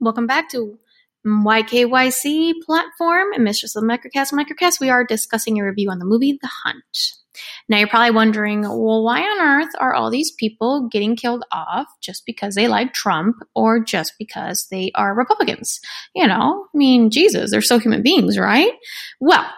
Welcome back to YKYC platform and Mistress of the Microcast Microcast. We are discussing a review on the movie The Hunt. Now you're probably wondering, well, why on earth are all these people getting killed off just because they like Trump or just because they are Republicans? You know, I mean, Jesus, they're so human beings, right? Well,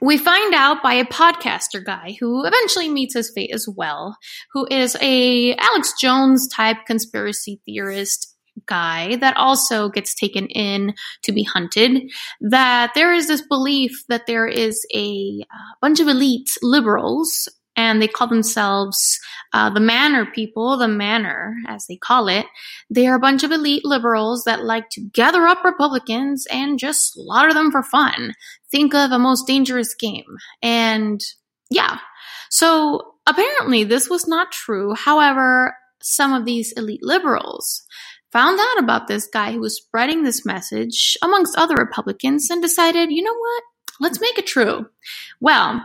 we find out by a podcaster guy who eventually meets his fate as well, who is a Alex Jones type conspiracy theorist guy that also gets taken in to be hunted that there is this belief that there is a uh, bunch of elite liberals and they call themselves uh, the manor people, the manor, as they call it. They are a bunch of elite liberals that like to gather up Republicans and just slaughter them for fun. Think of a most dangerous game. And yeah. So apparently this was not true. However, some of these elite liberals found out about this guy who was spreading this message amongst other Republicans and decided, you know what? Let's make it true. Well,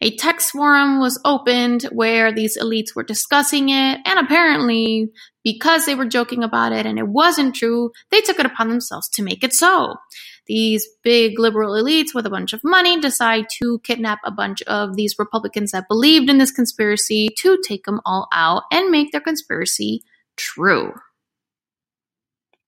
a text forum was opened where these elites were discussing it, and apparently, because they were joking about it and it wasn't true, they took it upon themselves to make it so. These big liberal elites with a bunch of money decide to kidnap a bunch of these Republicans that believed in this conspiracy to take them all out and make their conspiracy true.